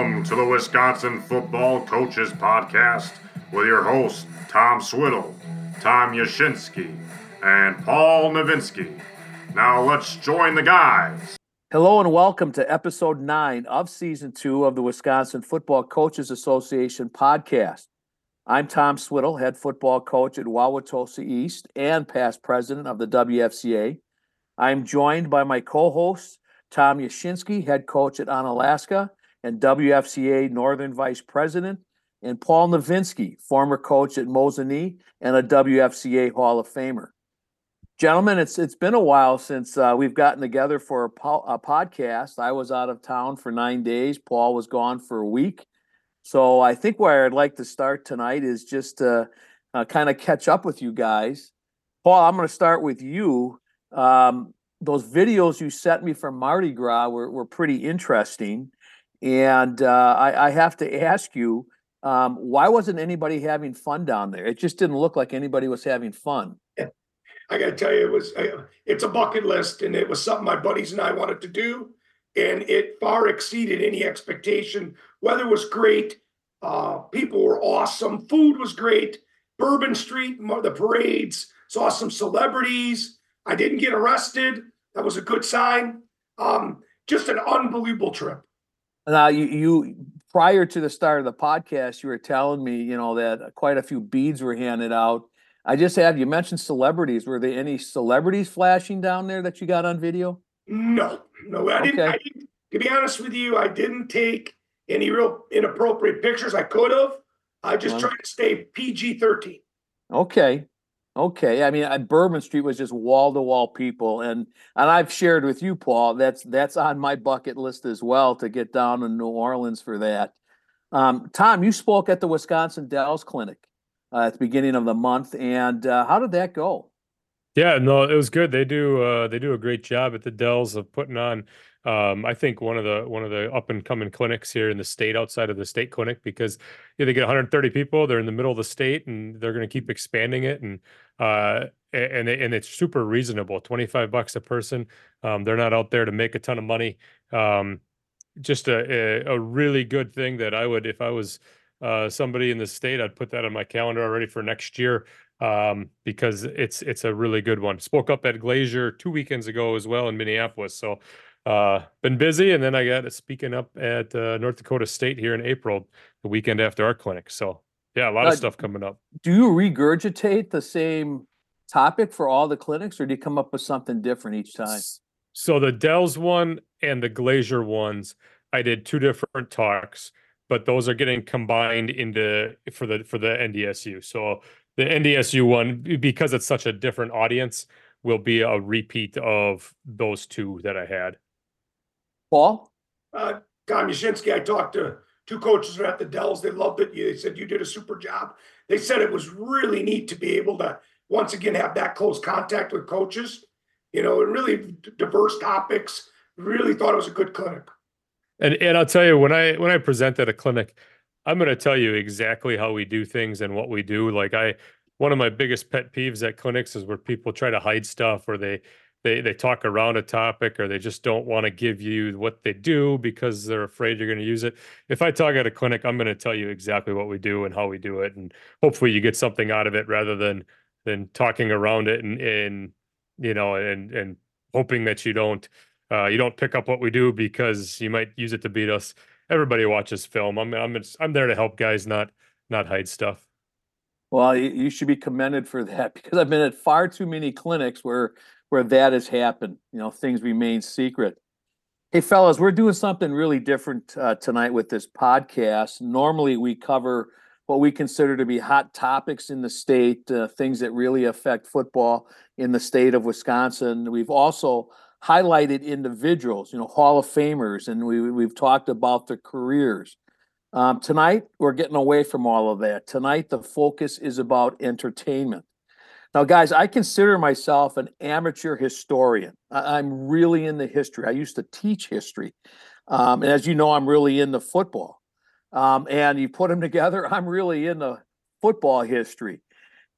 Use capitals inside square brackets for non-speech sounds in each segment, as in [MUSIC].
Welcome to the Wisconsin Football Coaches Podcast with your hosts, Tom Swiddle, Tom Yashinsky, and Paul Novinsky. Now let's join the guys. Hello and welcome to episode nine of season two of the Wisconsin Football Coaches Association podcast. I'm Tom Swiddle, head football coach at Wauwatosa East and past president of the WFCA. I'm joined by my co-host, Tom Yashinsky, head coach at Onalaska and WFCA Northern Vice President, and Paul Novinsky, former coach at Mosinee and a WFCA Hall of Famer. Gentlemen, it's it's been a while since uh, we've gotten together for a, po- a podcast. I was out of town for nine days. Paul was gone for a week. So I think where I'd like to start tonight is just to uh, kind of catch up with you guys. Paul, I'm going to start with you. Um, those videos you sent me from Mardi Gras were, were pretty interesting. And uh, I, I have to ask you, um, why wasn't anybody having fun down there? It just didn't look like anybody was having fun. I got to tell you, it was it's a bucket list, and it was something my buddies and I wanted to do, and it far exceeded any expectation. Weather was great, uh, people were awesome, food was great. Bourbon Street, the parades, saw some celebrities. I didn't get arrested. That was a good sign. Um, just an unbelievable trip. Now, you, you prior to the start of the podcast, you were telling me, you know, that quite a few beads were handed out. I just have you mentioned celebrities. Were there any celebrities flashing down there that you got on video? No, no, I didn't. I didn't to be honest with you, I didn't take any real inappropriate pictures. I could have. I just tried to stay PG thirteen. Okay, okay. I mean, I, Bourbon Street was just wall to wall people, and and I've shared with you, Paul. That's that's on my bucket list as well to get down to New Orleans for that. Um, Tom, you spoke at the Wisconsin Dells Clinic uh, at the beginning of the month, and uh, how did that go? Yeah, no, it was good. They do uh, they do a great job at the Dells of putting on um, I think one of the one of the up and coming clinics here in the state outside of the state clinic because yeah, they get 130 people. They're in the middle of the state and they're going to keep expanding it and uh, and and it's super reasonable. 25 bucks a person. Um, they're not out there to make a ton of money. Um, just a, a, really good thing that I would if I was uh, somebody in the state, I'd put that on my calendar already for next year um, because it's it's a really good one. Spoke up at Glazier two weekends ago as well in Minneapolis, so uh, been busy, and then I got speaking up at uh, North Dakota State here in April, the weekend after our clinic. So yeah, a lot uh, of stuff coming up. Do you regurgitate the same topic for all the clinics, or do you come up with something different each time? So the Dells one and the Glazier ones, I did two different talks, but those are getting combined into for the for the NDSU. So the NDSU one, because it's such a different audience, will be a repeat of those two that I had. Paul? Uh, Tom Yashinsky, I talked to two coaches at the Dells. They loved it. They said you did a super job. They said it was really neat to be able to once again have that close contact with coaches. You know, and really diverse topics. Really thought it was a good clinic. And and I'll tell you when I when I present at a clinic, I'm going to tell you exactly how we do things and what we do. Like I, one of my biggest pet peeves at clinics is where people try to hide stuff or they they they talk around a topic or they just don't want to give you what they do because they're afraid you're going to use it. If I talk at a clinic, I'm going to tell you exactly what we do and how we do it, and hopefully you get something out of it rather than than talking around it and and you know and and hoping that you don't uh, you don't pick up what we do because you might use it to beat us. Everybody watches film. I'm I'm I'm there to help guys, not not hide stuff. Well, you should be commended for that [LAUGHS] because I've been at far too many clinics where where that has happened. You know, things remain secret. Hey, fellas, we're doing something really different uh, tonight with this podcast. Normally, we cover what we consider to be hot topics in the state, uh, things that really affect football in the state of Wisconsin. We've also highlighted individuals, you know, Hall of Famers, and we, we've talked about their careers. Um, tonight, we're getting away from all of that. Tonight, the focus is about entertainment. Now, guys, I consider myself an amateur historian. I- am really in the history. I used to teach history. Um, and as you know, I'm really into football. Um, and you put them together, [LAUGHS] I'm really into football history.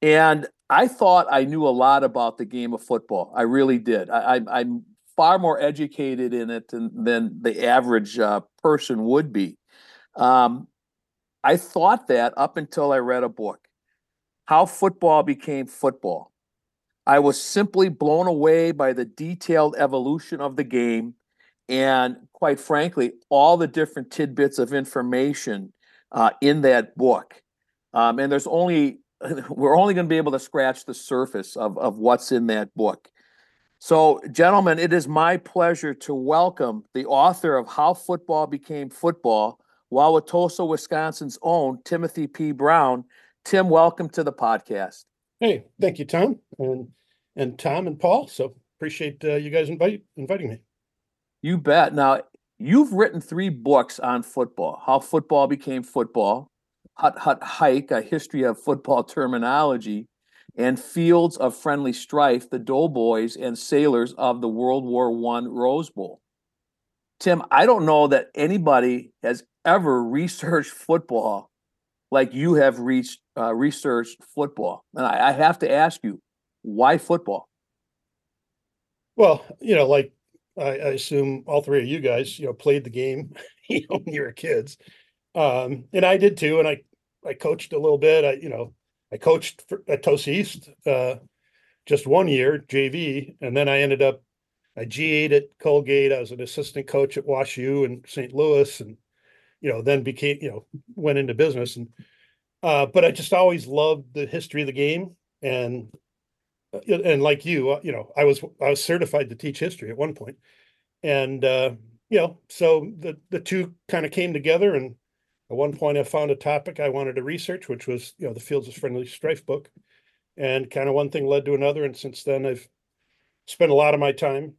And I thought I knew a lot about the game of football. I really did. I, am far more educated in it than, than the average uh, person would be. Um, I thought that up until I read a book, How Football Became Football. I was simply blown away by the detailed evolution of the game and, quite frankly, all the different tidbits of information uh, in that book. Um, and there's only, [LAUGHS] we're only going to be able to scratch the surface of, of what's in that book. So, gentlemen, it is my pleasure to welcome the author of How Football Became Football, Wauwatosa, Wisconsin's own Timothy P. Brown. Tim, welcome to the podcast. Hey, thank you, Tom, and and Tom and Paul. So appreciate uh, you guys invite inviting me. You bet. Now you've written three books on football: How Football Became Football, Hut Hut Hike: A History of Football Terminology, and Fields of Friendly Strife: The Doughboys and Sailors of the World War One Rose Bowl. Tim, I don't know that anybody has ever researched football like you have reached uh, researched football. And I, I have to ask you, why football? Well, you know, like I, I, assume all three of you guys, you know, played the game, [LAUGHS] you know, when you were kids, um, and I did too. And I, I coached a little bit. I, you know, I coached for, at Tosa East uh, just one year, JV, and then I ended up I G8 at Colgate. I was an assistant coach at Wash U and St. Louis, and you know, then became, you know, went into business and uh, but I just always loved the history of the game and uh, and like you, uh, you know, I was I was certified to teach history at one point, and uh, you know, so the the two kind of came together. And at one point, I found a topic I wanted to research, which was you know the Fields of Friendly Strife book, and kind of one thing led to another. And since then, I've spent a lot of my time,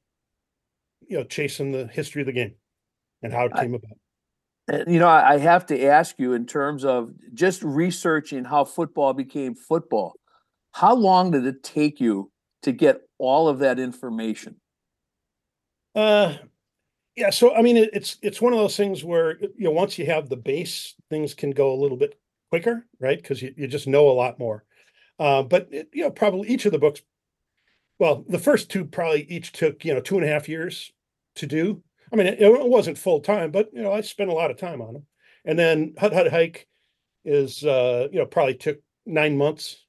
you know, chasing the history of the game and how it came I, about. And, you know, I have to ask you in terms of just researching how football became football. How long did it take you to get all of that information? Uh, yeah. So I mean, it, it's it's one of those things where you know once you have the base, things can go a little bit quicker, right? Because you, you just know a lot more. Uh, but it, you know, probably each of the books. Well, the first two probably each took you know two and a half years to do. I mean, it, it wasn't full time, but you know, I spent a lot of time on them. And then Hut Hut Hike is uh, you know probably took nine months,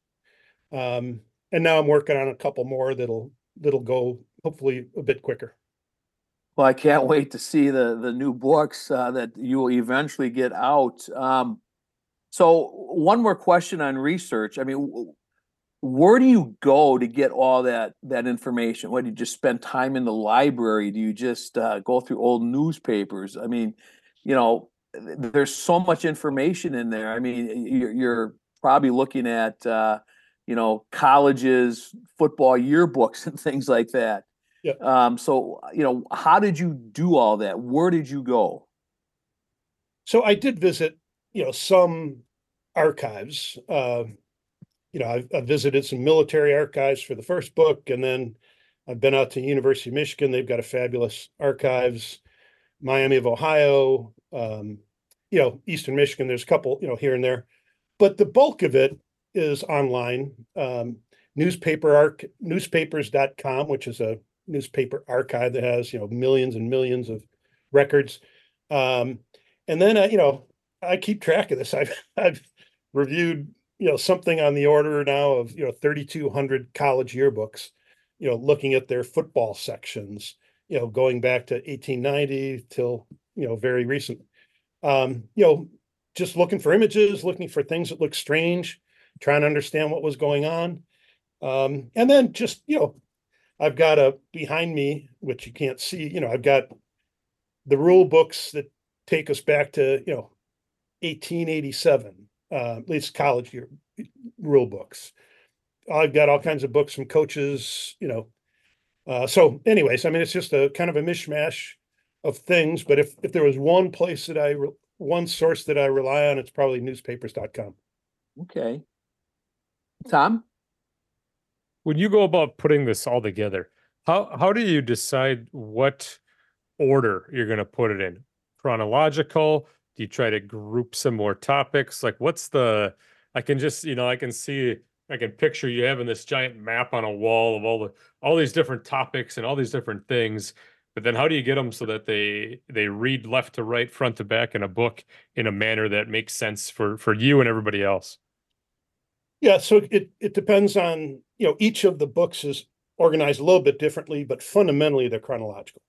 um, and now I'm working on a couple more that'll that'll go hopefully a bit quicker. Well, I can't wait to see the the new books uh, that you will eventually get out. Um, so, one more question on research. I mean, where do you go to get all that that information? What do you just spend time in the library? Do you just uh, go through old newspapers? I mean you know there's so much information in there. I mean you're, you're probably looking at uh, you know colleges football yearbooks [LAUGHS] and things like that. Yeah. um, so you know how did you do all that? Where did you go? So i did visit you know some archives uh, you know, I've, I've, visited some military archives for the first book, and then I've been out to University of Michigan. They've got a fabulous archives. Miami of Ohio, um, you know, Eastern Michigan. There's a couple, you know, here and there, but the bulk of it is online. Um, newspaper arc newspapers.com, which is a newspaper archive that has you know millions and millions of records. Um, and then uh, you know, I keep track of this. [LAUGHS] I've I've reviewed you know something on the order now of you know 3200 college yearbooks you know looking at their football sections you know going back to 1890 till you know very recent. Um you know just looking for images looking for things that look strange trying to understand what was going on. Um and then just you know i've got a behind me which you can't see you know i've got the rule books that take us back to you know 1887 uh, at least college year rule books. I've got all kinds of books from coaches, you know. Uh, so, anyways, I mean, it's just a kind of a mishmash of things. But if if there was one place that I re- one source that I rely on, it's probably newspapers.com. Okay. Tom, when you go about putting this all together, how how do you decide what order you're going to put it in? Chronological, do you try to group some more topics like what's the i can just you know i can see i can picture you having this giant map on a wall of all the all these different topics and all these different things but then how do you get them so that they they read left to right, front to back in a book in a manner that makes sense for for you and everybody else? Yeah, so it it depends on, you know, each of the books is organized a little bit differently, but fundamentally they're chronological.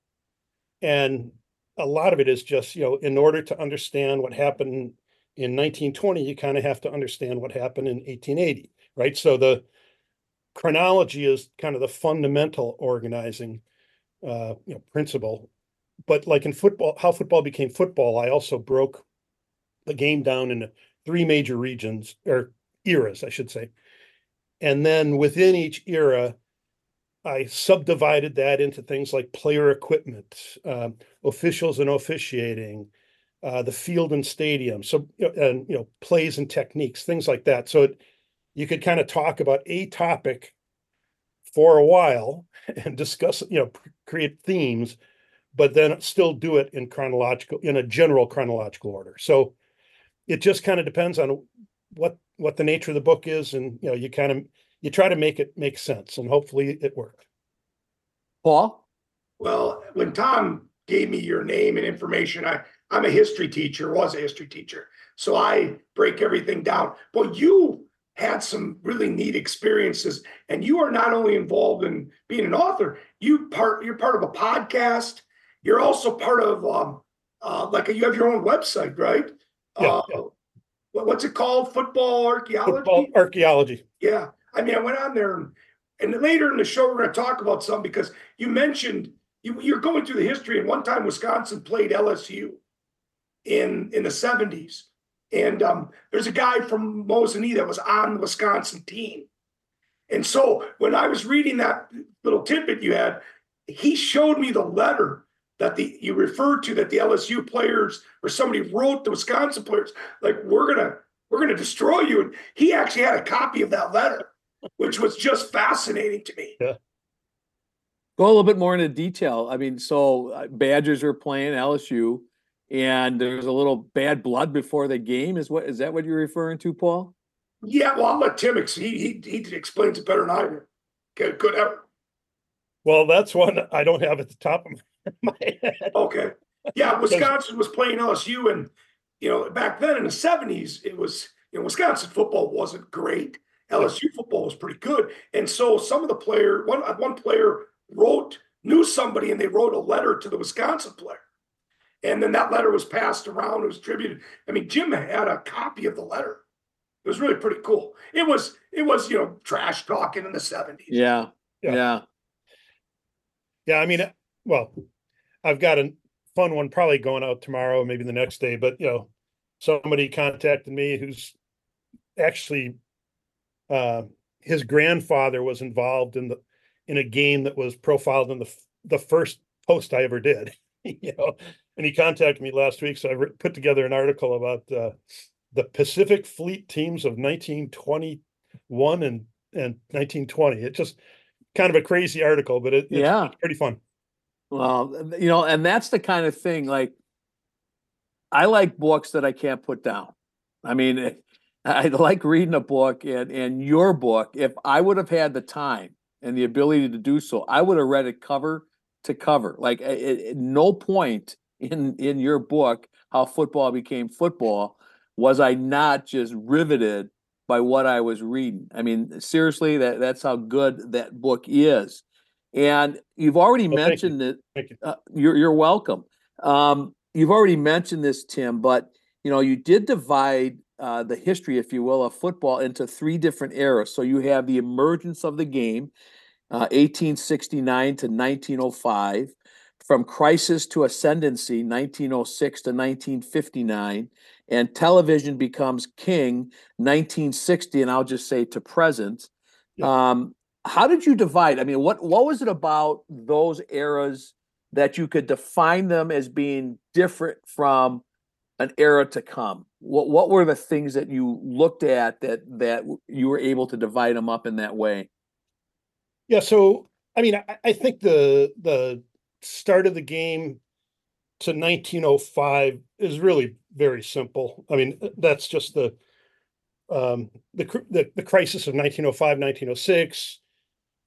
And a lot of it is just, you know, in order to understand what happened in 1920, you kind of have to understand what happened in 1880, right? So the chronology is kind of the fundamental organizing uh, you know, principle. But like in football, how football became football, I also broke the game down into three major regions or eras, I should say. And then within each era, I subdivided that into things like player equipment, um, officials and officiating, uh, the field and stadium, so and you know plays and techniques, things like that. So it, you could kind of talk about a topic for a while [LAUGHS] and discuss, you know, create themes, but then still do it in chronological, in a general chronological order. So it just kind of depends on what what the nature of the book is, and you know, you kind of you try to make it make sense, and hopefully it worked. Paul, well, when Tom gave me your name and information, I I'm a history teacher, was a history teacher, so I break everything down. But you had some really neat experiences and you are not only involved in being an author you part you're part of a podcast. You're also part of um uh like a, you have your own website right? Yeah, uh, yeah. what's it called? Football archaeology? football archaeology. Yeah i mean i went on there and, later in the show we're going to talk about some because you mentioned you, you're going through the history and one time wisconsin played lsu in in the 70s and um, there's a guy from Mosinee that was on the Wisconsin team. And so when I was reading that little tidbit you had, he showed me the letter that the you referred to that the LSU players or somebody wrote the Wisconsin players like we're gonna we're gonna destroy you. And he actually had a copy of that letter, which was just fascinating to me. Yeah. Go a little bit more into detail. I mean, so uh, Badgers are playing LSU and there's a little bad blood before the game. Is what is that what you're referring to, Paul? Yeah, well, I'll let Tim. He he he explains it better than I do. Good, good effort. Well, that's one I don't have at the top of my [LAUGHS] head. Okay. Yeah, [LAUGHS] Wisconsin was playing LSU, and you know back then in the '70s, it was you know Wisconsin football wasn't great. LSU football was pretty good, and so some of the player one one player wrote knew somebody, and they wrote a letter to the Wisconsin player and then that letter was passed around, it was distributed. I mean, Jim had a copy of the letter. It was really pretty cool. It was, it was, you know, trash talking in the 70s. Yeah. Yeah. Yeah. Yeah, I mean, uh, well, I've got a fun one probably going out tomorrow, maybe the next day, but you know, somebody contacted me who's actually uh, his grandfather was involved in the in a game that was profiled in the the first post I ever did. [LAUGHS] you know, and he contacted me last week, so I re- put together an article about uh, the Pacific Fleet teams of 1921 and and 1920. It's just kind of a crazy article, but it, it's, Yeah. it's pretty fun. Well, you know, and that's the kind of thing like I like books that I can't put down. I mean, I like reading a book and and your book, if I would have had the time and the ability to do so, I would have read it cover to cover. Like at, at no point in in your book how football became football was I not just riveted by what I was reading. I mean, seriously, that that's how good that book is. And you've already Well, you. mentioned that Thank you. uh, you're you're welcome. Um, you've already mentioned this, Tim, but you know you did divide uh, the history, if you will, of football into three different eras. So you have the emergence of the game, uh, 1869 to 1905, from crisis to ascendancy, 1906 to 1959, and television becomes king, 1960, and I'll just say to present. Yeah. Um, how did you divide? I mean, what what was it about those eras that you could define them as being different from an era to come? What what were the things that you looked at that that you were able to divide them up in that way? Yeah, so I mean, I, I think the the start of the game to 1905 is really very simple. I mean, uh, that's just the um the the, the crisis of 1905 1906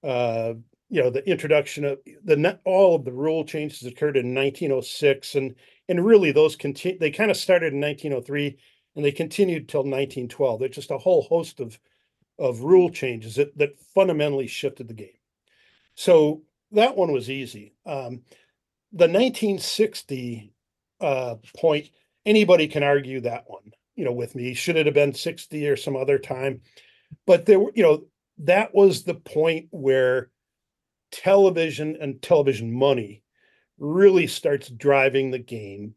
uh you know the introduction of the all of the rule changes occurred in 1906 and and really those continue they kind of started in 1903 and they continued till 1912 there's just a whole host of of rule changes that that fundamentally shifted the game. So that one was easy. Um, the 1960 uh, point anybody can argue that one you know with me. Should it have been 60 or some other time? But there were you know that was the point where television and television money really starts driving the game.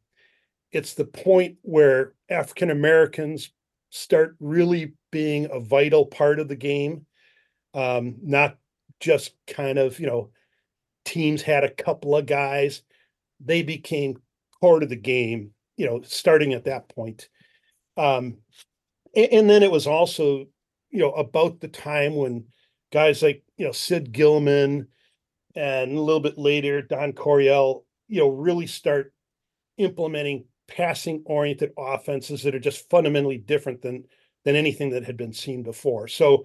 It's the point where African Americans start really being a vital part of the game, um, not just kind of, you know, teams had a couple of guys. They became part of the game, you know, starting at that point. Um, and, and then it was also, you know, about the time when guys like, you know, Sid Gilman, and a little bit later, Don Coryell, you know, really start implementing passing oriented offenses that are just fundamentally different than than anything that had been seen before. So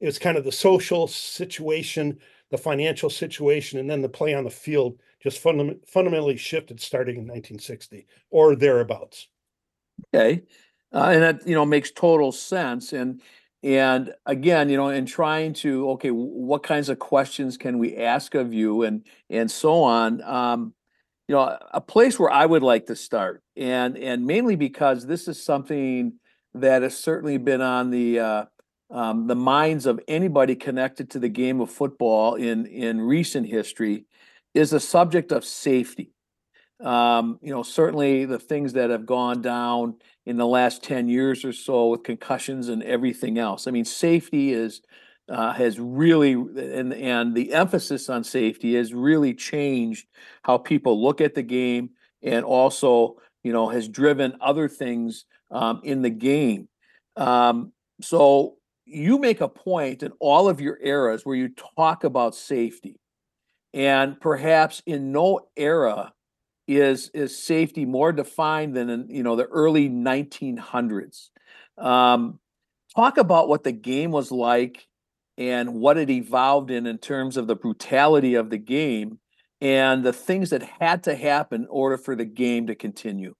it was kind of the social situation, the financial situation, and then the play on the field just fundam- fundamentally shifted starting in 1960 or thereabouts. Okay, uh, and that you know makes total sense. And and again you know in trying to okay what kinds of questions can we ask of you? and and so on um you know a place where i would like to start and and mainly because this is something that has certainly been on the uh um, the minds of anybody connected to the game of football in in recent history is the subject of safety um, you know, certainly the things that have gone down in the last 10 years or so with concussions and everything else. I mean, safety is uh, has really and and the emphasis on safety has really changed how people look at the game and also you know has driven other things um, in the game. Um, so you make a point in all of your eras where you talk about safety, and perhaps in no era is is safety more defined than in you know the early 1900s. Um, talk about what the game was like and what it evolved in in terms of the brutality of the game and the things that had to happen in order for the game to continue.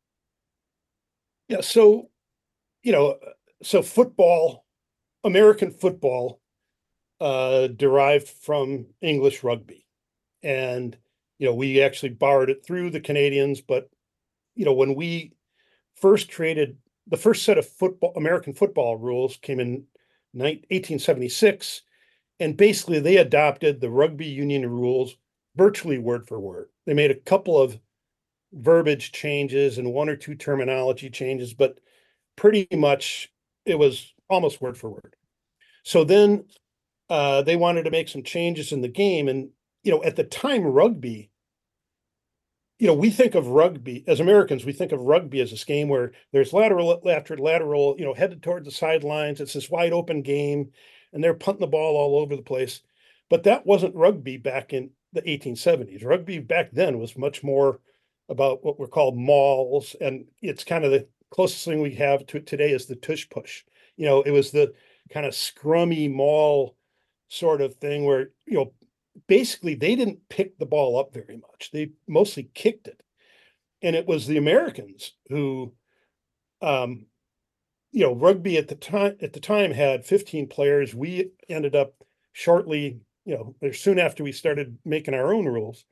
Yeah, so you know, so football, American football, uh, derived from English rugby, and you know, we actually borrowed it through the Canadians, but you know, when we first created the first set of football American football rules came in 1876 and basically they adopted the rugby union rules virtually word for word. They made a couple of verbiage changes and one or two terminology changes, but pretty much it was almost word for word. So then uh, they wanted to make some changes in the game, and you know, at the time, rugby, you know, we think of rugby as Americans, we think of rugby as this game where there's lateral after lateral, you know, headed toward the sidelines. It's this wide open game, and they're punting the ball all over the place. But that wasn't rugby back in the 1870s. Rugby back then was much more about what were called mauls, and it's kind of the closest thing we have to today is the tush push. You know, it was the kind of scrummy maul sort of thing where you know basically they didn't pick the ball up very much. They mostly kicked it. And it was the Americans who um you know, rugby at the time at the time had 15 players. We ended up shortly, you know, soon after we started making our own rules,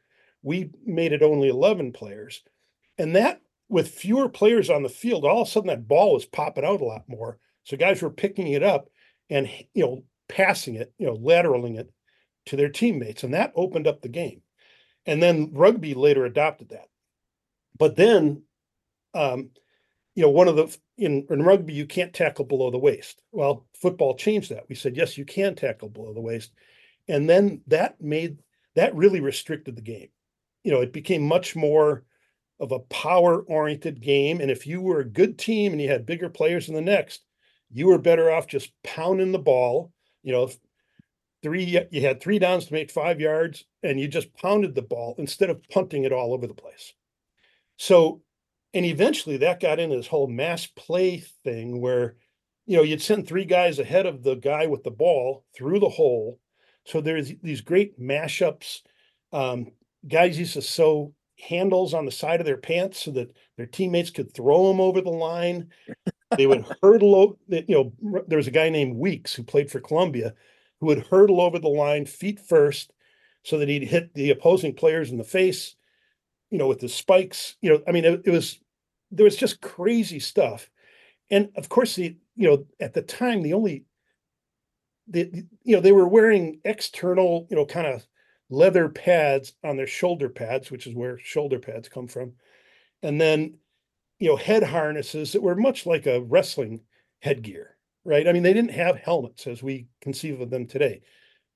we made it only 11 players. And that with fewer players on the field, all of a sudden that ball was popping out a lot more. So guys were picking it up and you know, passing it, you know, lateraling it to their teammates, and that opened up the game. And then rugby later adopted that. But then, um, you know, one of the in, in rugby you can't tackle below the waist. Well, football changed that. We said yes, you can tackle below the waist, and then that made that really restricted the game. You know, it became much more of a power oriented game. And if you were a good team and you had bigger players in the next, you were better off just pounding the ball. You know, three you had three downs to make five yards and you just pounded the ball instead of punting it all over the place so and eventually that got into this whole mass play thing where you know you'd send three guys ahead of the guy with the ball through the hole So there's these great mashups. Um, guys used to sew handles on the side of their pants so that their teammates could throw them over the line. They would [LAUGHS] hurdle. You know, there was a guy named Weekes who played for Columbia, who would hurdle over the line feet first, so that he'd hit the opposing players in the face. You know, with the spikes. You know, I mean, it, it was there was just crazy stuff, and of course, the you know at the time the only the you know they were wearing external you know kind of leather pads on their shoulder pads, which is where shoulder pads come from, and then you know head harnesses that were much like a wrestling headgear, right? I mean, they didn't have helmets as we conceive of them today,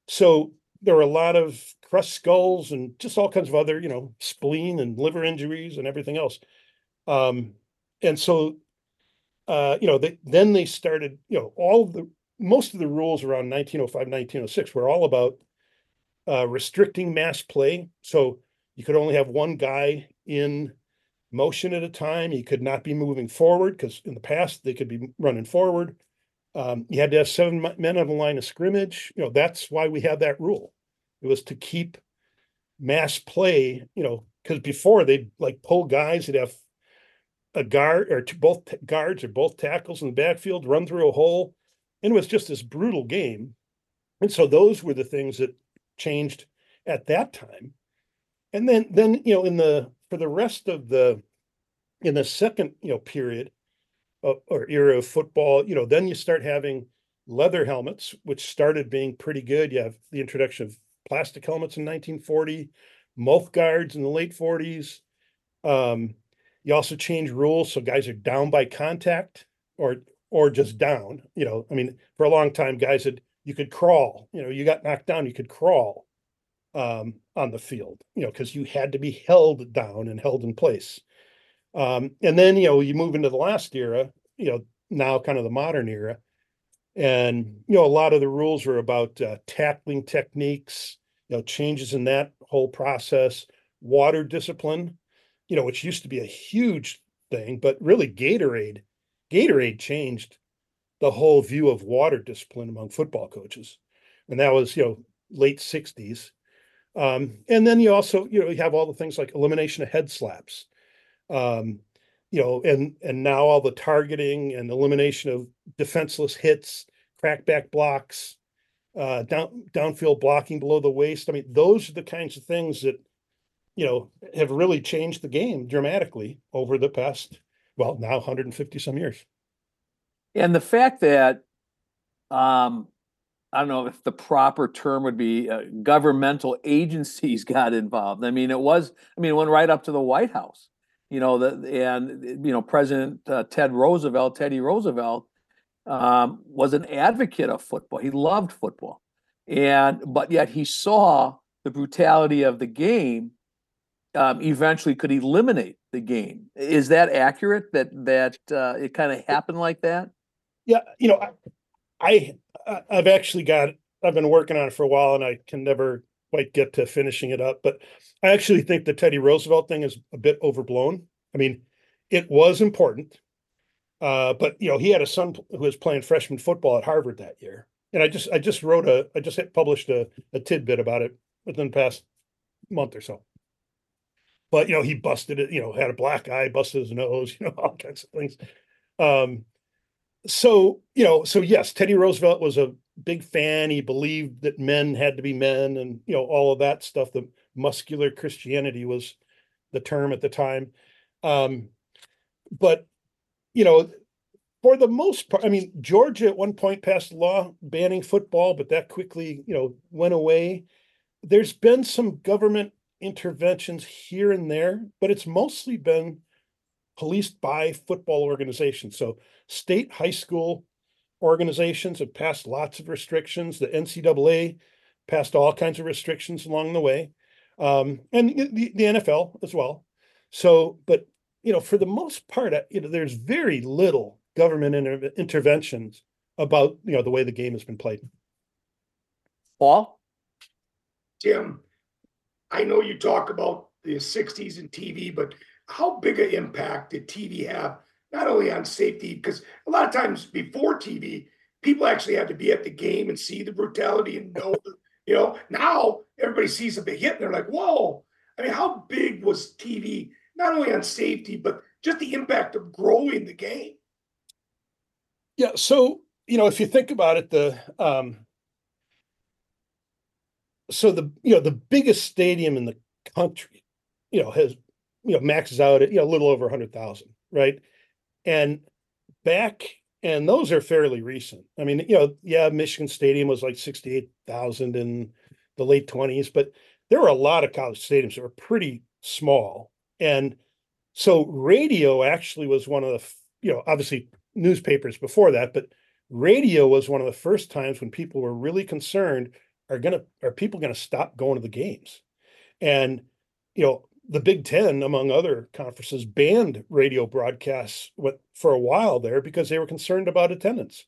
so there were a lot of crushed skulls and just all kinds of other you know spleen and liver injuries and everything else, um, and so. Uh, you know, they, then they started, you know, all the most of the rules around 1905, 1906 were all about uh, restricting mass play. So you could only have one guy in motion at a time. He could not be moving forward because in the past they could be running forward. Um, you had to have seven men on the line of scrimmage. You know, that's why we had that rule. It was to keep mass play, you know, because before they'd like pull guys, they'd have a guard or both guards or both tackles in the backfield run through a hole. And it was just this brutal game. And so those were the things that changed at that time. And then then you know in the for the rest of the in the second you know period of, or era of football, you know, then you start having leather helmets, which started being pretty good. You have the introduction of plastic helmets in 1940, mouth guards in the late 40s. Um, you also change rules so guys are down by contact or or just down. You know, I mean, for a long time, guys had you could crawl. You know, you got knocked down, you could crawl um, on the field. You know, because you had to be held down and held in place. Um, and then you know you move into the last era. You know, now kind of the modern era, and you know a lot of the rules are about uh, tackling techniques. You know, changes in that whole process. Water discipline. You know, which used to be a huge thing, but really Gatorade Gatorade changed the whole view of water discipline among football coaches. And that was, you know, late 60s. Um, and then you also, you know, you have all the things like elimination of head slaps. Um, you know, and and now all the targeting and elimination of defenseless hits, crackback blocks, uh, down downfield blocking below the waist. I mean, those are the kinds of things that you know have really changed the game dramatically over the past well, now 150 some years. And the fact that, um, I don't know if the proper term would be uh, governmental agencies [LAUGHS] got involved. I mean, it was, I mean, it went right up to the White House, you know, the, and, you know, President uh, Ted Roosevelt, Teddy Roosevelt, um, was an advocate of football. He loved football. And, but yet he saw the brutality of the game um, eventually could eliminate the game. Is that accurate? That that uh, it kind of happened like that? Yeah, you know, I, I I've actually got I've been working on it for a while, and I can never quite get to finishing it up. But I actually think the Teddy Roosevelt thing is a bit overblown. I mean, it was important, uh, but you know, he had a son who was playing freshman football at Harvard that year, and I just I just wrote a I just published a, a tidbit about it within the past month or so but you know he busted it you know had a black eye busted his nose [LAUGHS] you know all kinds of things um so you know so yes teddy roosevelt was a big fan. He believed that men had to be men and you know all of that stuff. The muscular christianity was the term at the time. Um but you know for the most part i mean georgia at one point passed a law banning football but that quickly you know went away. There's been some government interventions here and there, but it's mostly been policed by football organizations. So state high school organizations have passed lots of restrictions. The NCAA passed all kinds of restrictions along the way, um, and the, the NFL as well. So, but you know, for the most part, uh, you know, there's very little government inter- interventions about you know the way the game has been played. Paul, Tim, I know you talk about the 60s and TV, but how big an impact did TV have, not only on safety, because a lot of times before TV, people actually had to be at the game and see the brutality and know You know, now everybody sees a big hit and they're like, whoa. I mean, how big was TV, not only on safety, but just the impact of growing the game? Yeah. So, you know, if you think about it, the um so the you know the biggest stadium in the country, you know, has you know maxes out at you know a little over a hundred thousand, right? And back and those are fairly recent. I mean, you know, yeah, Michigan Stadium was like 68,000 in the late 20s, but there were a lot of college stadiums that were pretty small. And so radio actually was one of the, you know, obviously newspapers before that, but radio was one of the first times when people were really concerned are going to, are people going to stop going to the games? And, you know, the Big Ten, among other conferences, banned radio broadcasts for a while there because they were concerned about attendance.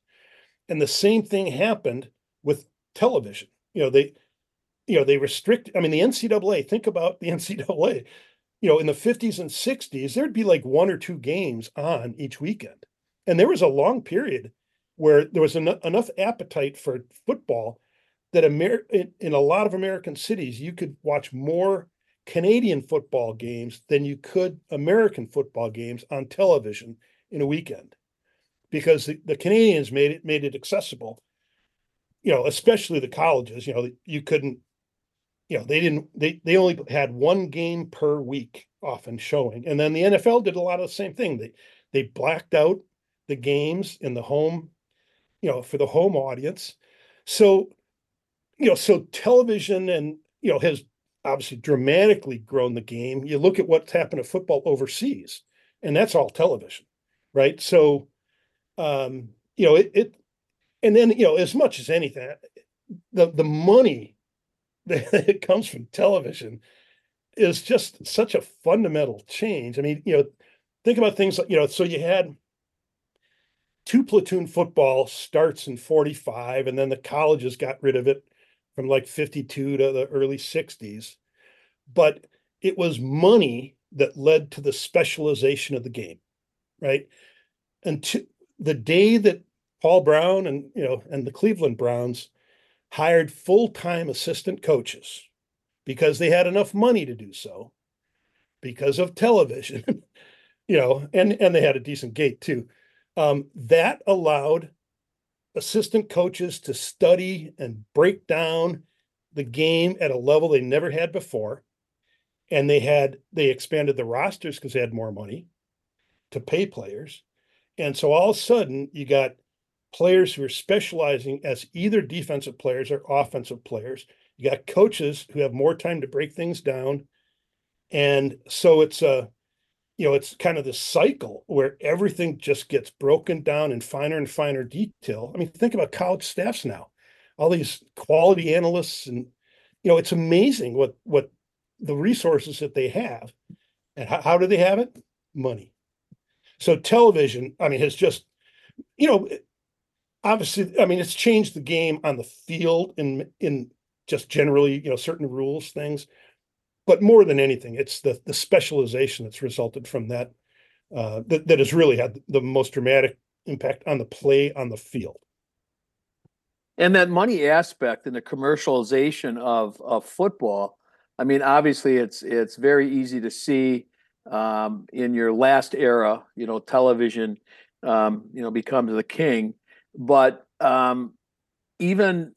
And the same thing happened with television. You know, they, you know, they restrict. I mean, the NCAA. Think about the [LAUGHS] NCAA. You know, in the 50s and 60s, there'd be like one or two games on each weekend, and there was a long period where there was en- enough appetite for football that Amer- in, in a lot of American cities you could watch more Canadian football games than you could American football games on television in a weekend because the, the Canadians made it made it accessible. You know, especially the colleges, you know, you couldn't, you know, they didn't they they only had one game per week often showing. And then the NFL did a lot of the same thing. They they blacked out the games in the home, you know, for the home audience. So, you know, so television and you know has obviously dramatically grown the game. You look at what's happened to football overseas, and that's all television, right? So, um, you know, it, it, and then you know, as much as anything, the the money [LAUGHS] that comes from television is just such a fundamental change. I mean, you know, think about things like you know, so you had two platoon football starts in 45 and then the colleges got rid of it from like 52 to the early 60s. But it was money that led to the specialization of the game, right? And to, the day that Paul Brown and you know and the Cleveland Browns hired full-time assistant coaches because they had enough money to do so because of television, [LAUGHS] you know, and and they had a decent gate too. Um, that allowed assistant coaches to study and break down the game at a level they never had before. And they had they expanded the rosters because they had more money to pay players. And so all of a sudden you got players who are specializing as either defensive players or offensive players. You got coaches who have more time to break things down. And so it's a you know, it's kind of the cycle where everything just gets broken down in finer and finer detail. I mean, think about college staffs now, all these quality analysts, and you know, it's amazing what what the resources that they have, and how, how do they have it? Money. So television, I mean, has just, you know, obviously, I mean, it's changed the game on the field in in just generally, you know, certain rules, things but more than anything, it's the the specialization that's resulted from that uh, that that has really had the most dramatic impact on the play on the field. And that money aspect and the commercialization of of football. I mean, obviously, it's it's very easy to see um, in your last era. You know, television, um, you know, becomes the king. But um, even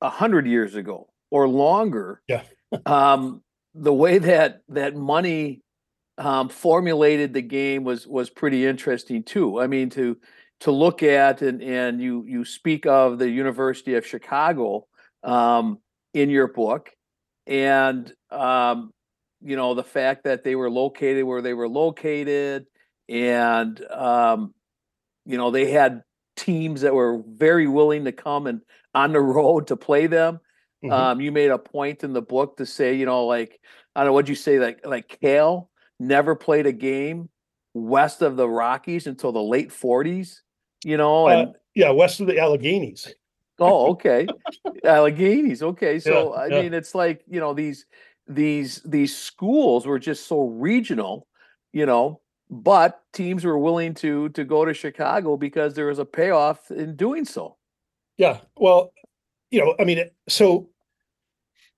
a hundred years ago or longer, yeah um, the way that that money um, formulated the game was was pretty interesting too. I mean, to to look at and and you you speak of the University of Chicago um, in your book, and um, you know the fact that they were located where they were located, and um, you know they had teams that were very willing to come and on the [LAUGHS] road to play them. Mm-hmm. Um, you made a point in the book to say, you know, like I don't know what you say, like like Yale never played a game west of the Rockies until the late forties. You know, uh, and uh, yeah, west of the Alleghenies. oh, okay, Alleghenies. Okay, so yeah, I yeah. mean, it's like you know these these these schools were just so regional, you know, but teams were willing to to go to Chicago because there was a payoff in doing so. Yeah, well, you know, I mean, so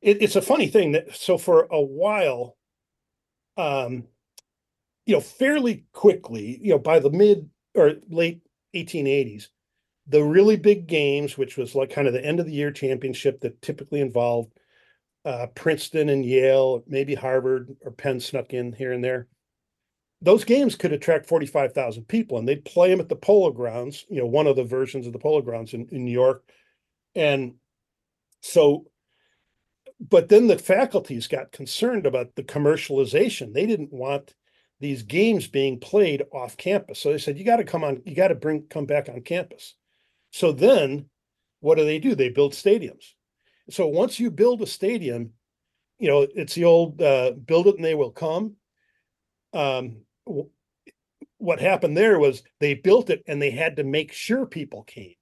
it, it's a funny thing that so for a while, um, you know, fairly quickly, you know, by the mid or late 1880s, the really big games, which was like kind of the end of the year championship that typically involved uh, Princeton and Yale, maybe Harvard or Penn snuck in here and there. Those games could attract 45,000 people and they'd play them at the Polo Grounds, you know, one of the versions of the Polo Grounds in, in New York. And so, but then the faculties got concerned about the commercialization. They didn't want these games being played off campus. So they said, you got to come on, you got to bring, come back on campus. So then what do they do? They build stadiums. So once you build a stadium, you know, it's the old uh, build it and they will come. Um, what happened there was they built it and they had to make sure people came.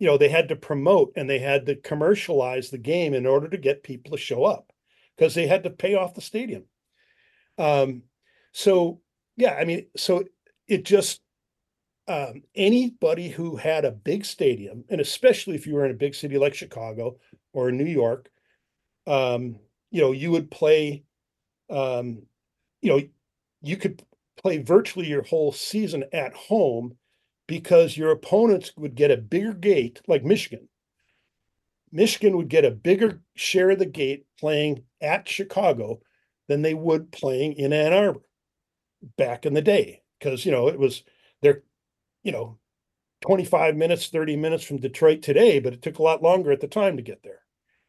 You know, they had to promote and they had to commercialize the game in order to get people to show up because they had to pay off the stadium. Um, so yeah, I mean, so it just um, anybody who had a big stadium, and especially if you were in a big city like Chicago or New York, um, you know, you would play, um, you know, you could play virtually your whole season at home because your opponents would get a bigger gate, like Michigan. Michigan would get a bigger share of the gate playing at Chicago than they would playing in Ann Arbor back in the day. Because you know it was they're you know 25 minutes 30 minutes from detroit today but it took a lot longer at the time to get there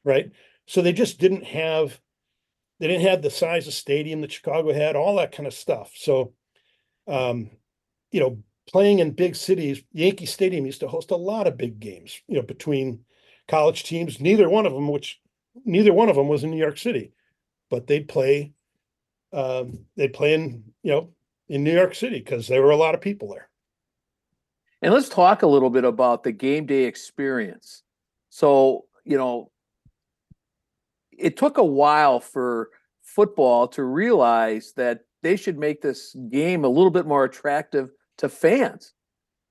right? So they just didn't have they didn't have the size of stadium that chicago had all that kind of stuff. So um you know playing in big cities yankee stadium used to host a lot of big games you know between college teams neither one of them which neither one of them was in new york city but they'd play um they'd play in you know in new york city because there were a lot of people there And let's talk a little bit about the game day experience. So, you know, it took a while for football to realize that they should make this game a little bit more attractive to fans.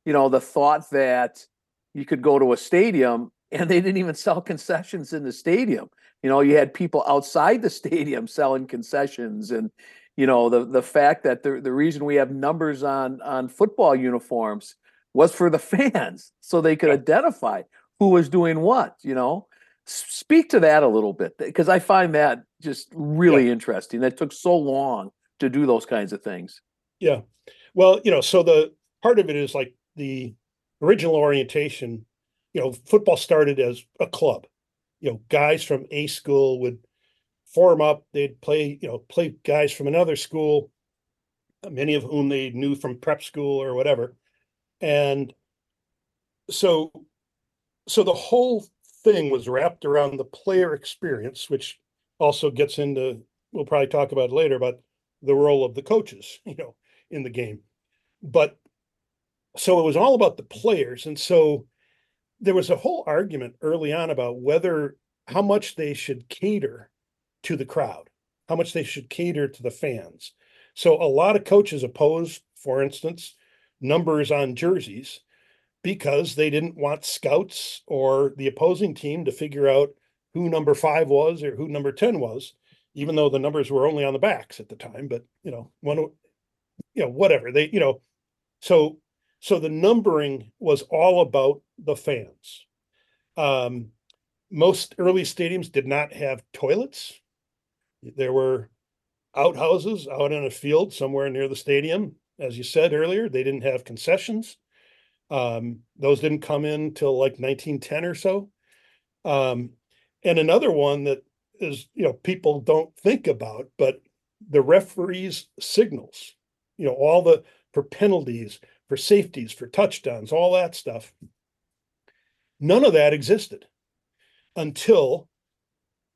You know, the thought that you could go to a stadium [LAUGHS] and they didn't even sell concessions in the stadium. You know, you had people outside the [LAUGHS] stadium selling concessions and you know the the fact that the the reason we have numbers on on football uniforms was for the [LAUGHS] fans so they could Yeah. identify who was doing what, you know. Speak to that a little bit because I find that just really interesting. That took so long to do those kinds of things. Yeah. Well, you know, so the part of it is like the original orientation, you know, football started as a club. You know, guys from a school would form up, they'd play, you know, play guys from another school, many of whom they knew from prep school or whatever. And so so the whole thing was wrapped around the player experience, which also gets into we'll probably talk about later about the role of the coaches, [LAUGHS] you know, in the game. But so it was all about the players. And so there was a whole argument early on about whether how much they should cater to the crowd, how much they should cater to the fans. So a lot of coaches opposed, for instance, numbers on jerseys because they didn't want scouts or the opposing team to figure out who number five was or who number 10 was, even though the numbers were only on the backs at the time. But, you know, one, you know, whatever they, you know, so, so the numbering was all about the fans. Um, most early stadiums did not have toilets. There were outhouses out in a field somewhere near the stadium. As you said earlier, they didn't have concessions. Um, those didn't come in till like 1910 or so. Um, and another one that is, you know, people don't think about, but the referees' signals, you know, all the for penalties, for safeties, for touchdowns, all that stuff. None of that existed until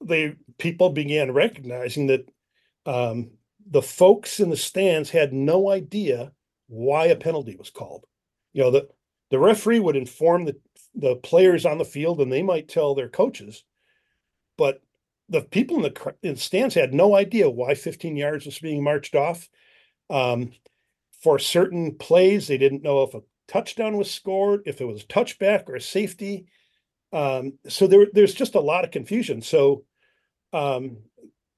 they people began recognizing that um, the folks in the stands had no idea why a penalty was called. You know, the the referee would inform the the players on the field, and they might tell their coaches, but the people in the, in the stands had no idea why 15 yards was being marched off. Um, for certain plays, they didn't know if a touchdown was scored, if it was a touchback or a safety. Um, so there, there's just a lot of confusion. So um,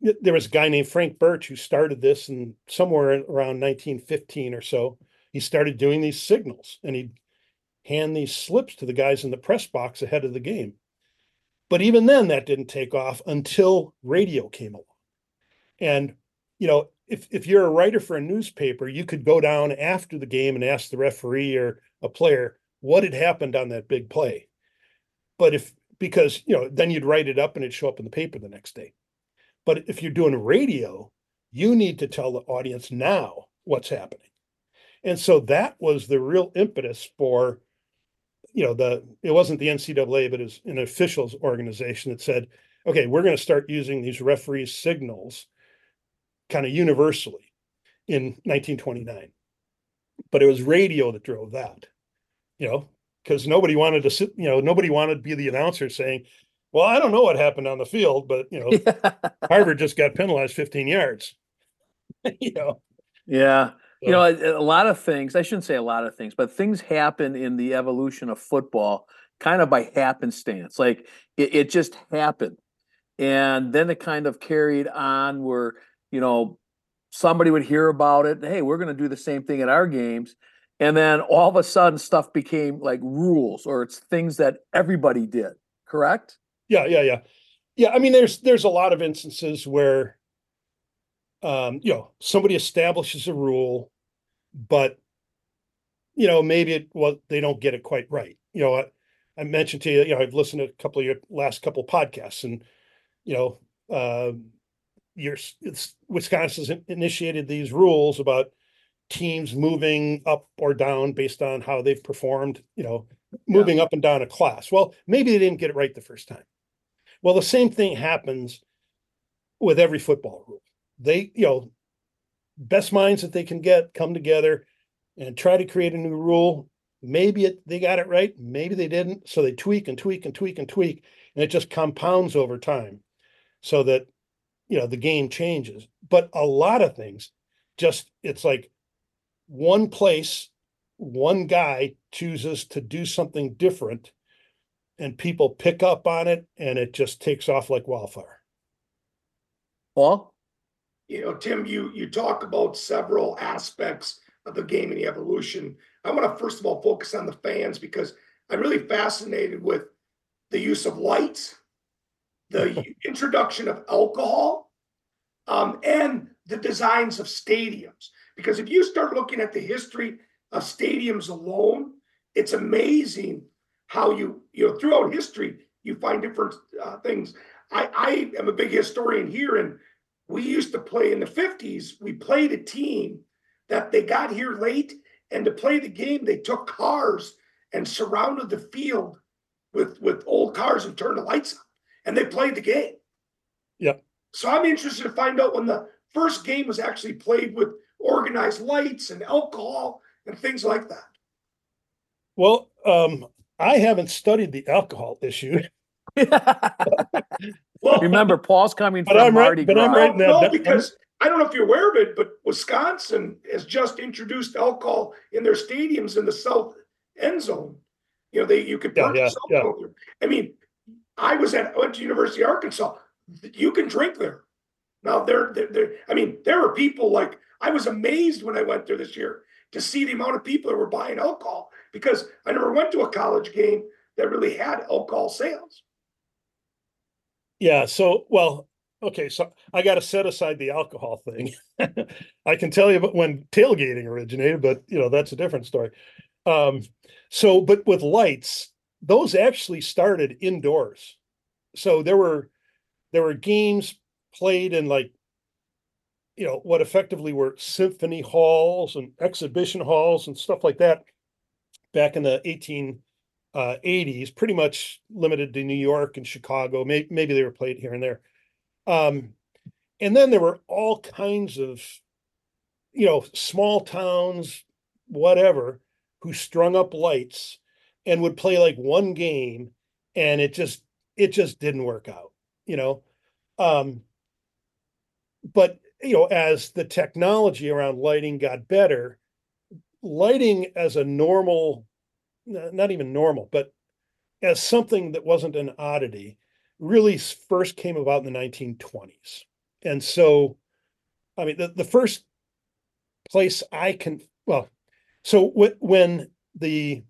there was a guy named Frank Birch who started this and somewhere around 1915 or so, he started doing these signals and he'd hand these slips to the guys in the press box ahead of the game. But even then, that didn't take off until radio came along. And, you know, if, if you're a writer for a newspaper, you could go down after the game and ask the referee or a player what had happened on that big play. But if, because, you know, then you'd write it up and it'd show up in the paper the next day. But if you're doing radio, you need to tell the audience now what's happening. And so that was the real impetus for, you know, the it wasn't the NCAA, but it was an officials organization that said, okay, we're going to start using these referee signals kind of universally in 1929. But it was radio that drove that, you know, because nobody wanted to sit, you know, nobody wanted to be the announcer saying, well, I don't know what happened on the field, but you know, [LAUGHS] Harvard just got penalized 15 yards. [LAUGHS] you know. Yeah. You know, a, a, lot of things, I shouldn't say a lot of things, but things happen in the evolution of football kind of by happenstance. Like it, it just happened. And then it kind of carried on where, you know, somebody would hear about it. Hey, we're going to do the same thing at our games. And then all of a sudden stuff became like rules or it's things that everybody did. Correct? Yeah, yeah, yeah. Yeah, I mean there's there's a lot of instances where um, you know, somebody establishes a rule, but you know, maybe it well, they don't get it quite right. You know, I, I mentioned to you, you know, I've listened to a couple of your last couple podcasts, and you know, uh, your Wisconsin's initiated these rules about teams moving up or down based on how they've performed. You know, moving yeah. up and down a class. Well, maybe they didn't get it right the first time. Well, the same thing happens with every football rule. They, you know, best minds that they can get come together and try to create a new rule. Maybe it, they got it right, maybe they didn't. So they tweak and tweak and tweak and tweak, and it just compounds over time so that, you know, the game changes. But a lot of things just, it's like one place, one guy chooses to do something different and people pick up on it and it just takes off like wildfire. Paul? You know, Tim, you you talk about several aspects of the game and the evolution. I want to first of all focus on the fans because I'm really fascinated with the use of lights, the introduction of alcohol, um, and the designs of stadiums. Because if you start looking at the history of stadiums alone, it's amazing how you you know throughout history you find different uh, things. I I am a big historian here, and we used to play in the fifties. We played a team that they got here late, and to play the game, they took cars and surrounded the field with with old cars and turned the lights on, and they played the game. Yeah. So I'm interested to find out when the first game was actually played with organized lights and alcohol and things like that. Well, um, I haven't studied the alcohol issue. [LAUGHS] well, Remember, Paul's coming from I'm Mardi right, But I'm right now. No, because I don't know if you're aware of it, but Wisconsin has just introduced alcohol in their stadiums in the south end zone. You know, they you could purchase yeah, yeah, alcohol. Yeah. I mean, I was at I went to University of Arkansas. You can drink there. Now there, there, I mean, there were people like I was amazed when I went there this year to see the amount of people that were buying alcohol because I never went to a college game that really had alcohol sales. Yeah. So, well, okay. So I got to set aside the alcohol thing. [LAUGHS] I can tell you when tailgating originated, but you know, that's a different story. Um, so, but with lights, those actually started indoors. So there were, there were games played in like you know what effectively were symphony halls and exhibition halls and stuff like that back in the 1880s uh, pretty much limited to new york and chicago maybe, maybe they were played here and there um, and then there were all kinds of you know small towns whatever who strung up lights and would play like one game and it just it just didn't work out you know um but you know, as the technology around lighting got better, lighting as a normal, not even normal, but as something that wasn't an oddity, really first came about in the 1920s. And so, I mean, the, the first place I can, well, so w- when the,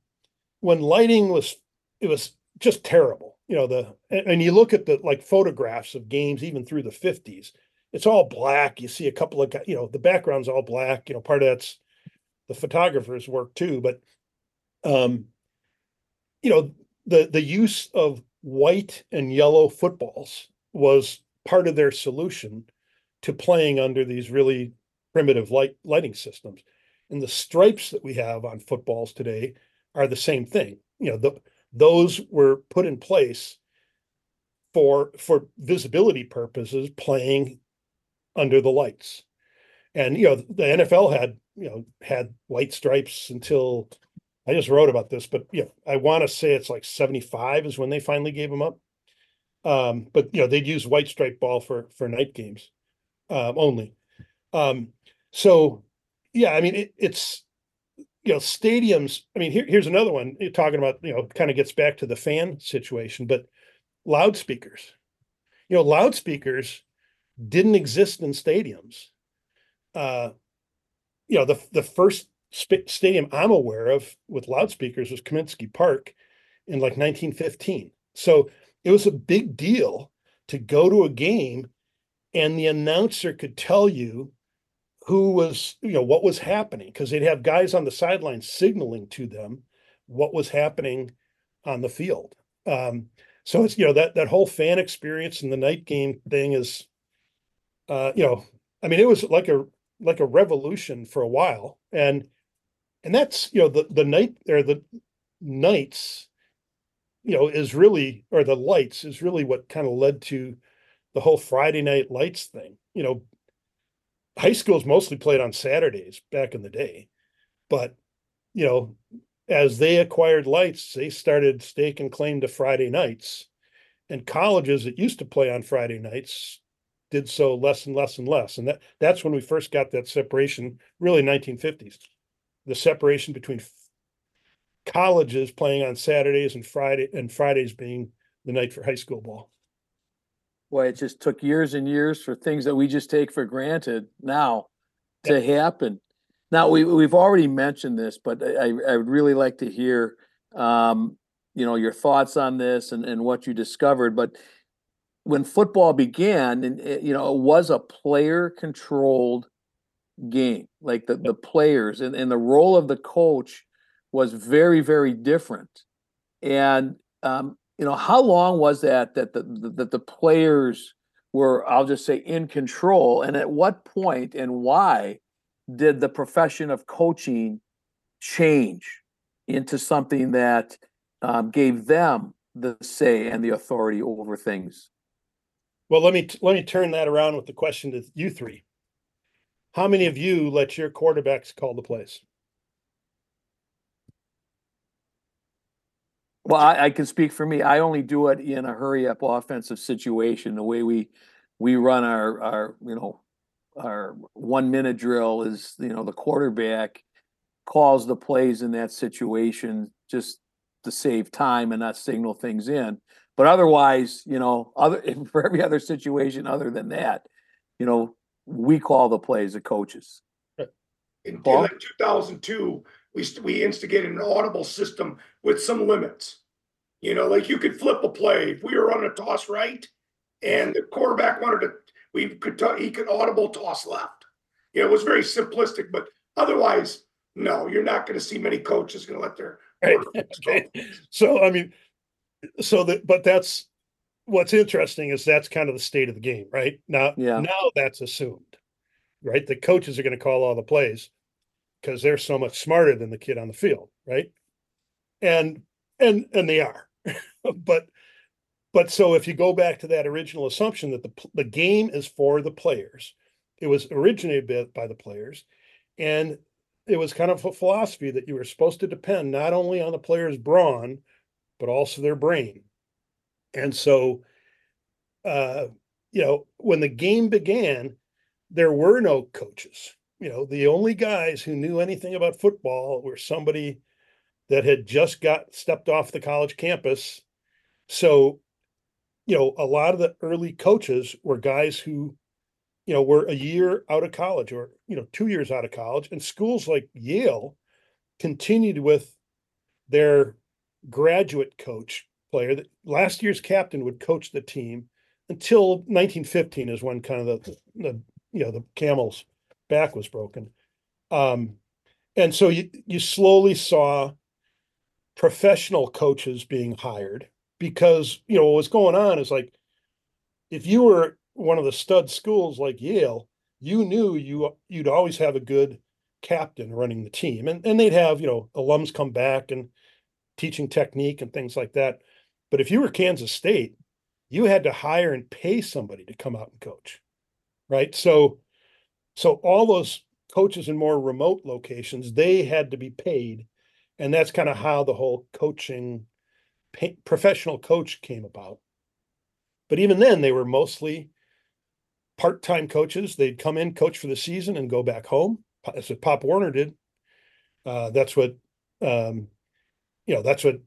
when lighting was, it was just terrible, you know, the, and, you look at the like photographs of games even through the 50s, it's all black. You see a couple of, you know, the background's all black, you know, part of that's the photographer's work too, but, um, you know, the, the use of white and yellow footballs was part of their solution to playing under these really primitive light lighting systems. And the stripes that we have on footballs today are the same thing. You know, the, those were put in place for for visibility purposes, playing under the lights. And you know, the NFL had you know had white stripes until I just wrote about this, but yeah, I want to say it's like 75 is when they finally gave them up. Um, but you know, they'd use white stripe ball for for night games um, only. Um, so yeah, I mean it, it's you know stadiums. I mean here, here's another one. You're talking about you know kind of gets back to the fan situation, but loudspeakers. You know, loudspeakers didn't exist in stadiums. Uh, you know, the the first sp- stadium I'm aware of with loudspeakers was Comiskey Park in like 1915. So it was a big deal to go to a game and the announcer could tell you who was, you know, what was happening because they'd have guys on the sideline signaling to them what was happening on the field. Um, so it's you know that that whole fan experience and the night game thing is, uh, you know, I mean, it was like a like a revolution for a while, and and that's you know the the night or the nights you know is really or the lights is really what kind of led to the whole friday night lights thing you know high schools mostly played on saturdays back in the day but you know as they acquired lights they started staking claim to friday nights and colleges that used to play on friday nights did so less and less and less and that that's when we first got that separation really 1950s the separation between colleges playing on Saturdays and Friday and Fridays being the night for high school ball. Boy, it just took years and years for things that we just take for granted now to happen. Now we we've already mentioned this, but I I would really like to hear um, you know your thoughts on this and and what you discovered. But when football began, and eh, you know, it was a player controlled game, like the the players and and the role of the coach was very very different. And um, you know, how long was that that the that the players were, I'll just say, in control, and at what point and why did the profession of coaching change into something that um, gave them the say and the authority over things? Well, let me let me turn that around with the question to you three. How many of you let your quarterbacks call the plays? Well, I, I, can speak for me. I only do it in a hurry up offensive situation. The way we we run our our you know our one minute drill is you know the quarterback calls the plays in that situation just to save time and not signal things in. But otherwise, you know, other [LAUGHS] for every other situation other than that, you know, we call the plays the coaches. In, in like 2002, we we instigated an audible system with some limits. You know, like you could flip a play if we were on a toss right, and the quarterback wanted to, we could t- he could audible toss left. You know, it was very simplistic, but otherwise, no, you're not going to see many coaches going to let their. Right. Okay. [LAUGHS] So I mean, so that but that's what's interesting is that's kind of the state of the game, right? Now, yeah. now that's assumed, right? The coaches are going to call all the plays because they're so much smarter than the kid on the field, right? And and and they are, [LAUGHS] but but so if you go back to that original assumption that the the game is for the players, it was originated by the players, and it was kind of a philosophy that you were supposed to depend not only on the player's brawn, but also their brain and so, uh, you know, when the game began, there were no coaches. You know, the only guys who knew anything about football were somebody that had just got stepped off the college campus. So you know, a lot of the early coaches were guys who, you know, were a year out of college or, you know, two years out of college. And schools like Yale continued with their graduate coach player that last year's captain would coach the team until 1915 is when kind of the, the you know the camel's back was broken um and so you you slowly saw professional coaches being hired because you know what was going on is like if you were one of the stud schools like Yale, you knew you you'd always have a good captain running the team, and and they'd have you know alums come back and teaching technique and things like that. But if you were Kansas State, you had to hire and pay somebody to come out and coach, right? So, so all those coaches in more remote locations, they had to be paid, and that's kind of how the whole coaching professional coach came about. But even then, they were mostly part-time coaches. They'd come in, coach for the season, and go back home. That's what Pop Warner did. Uh, that's what um, you know. That's what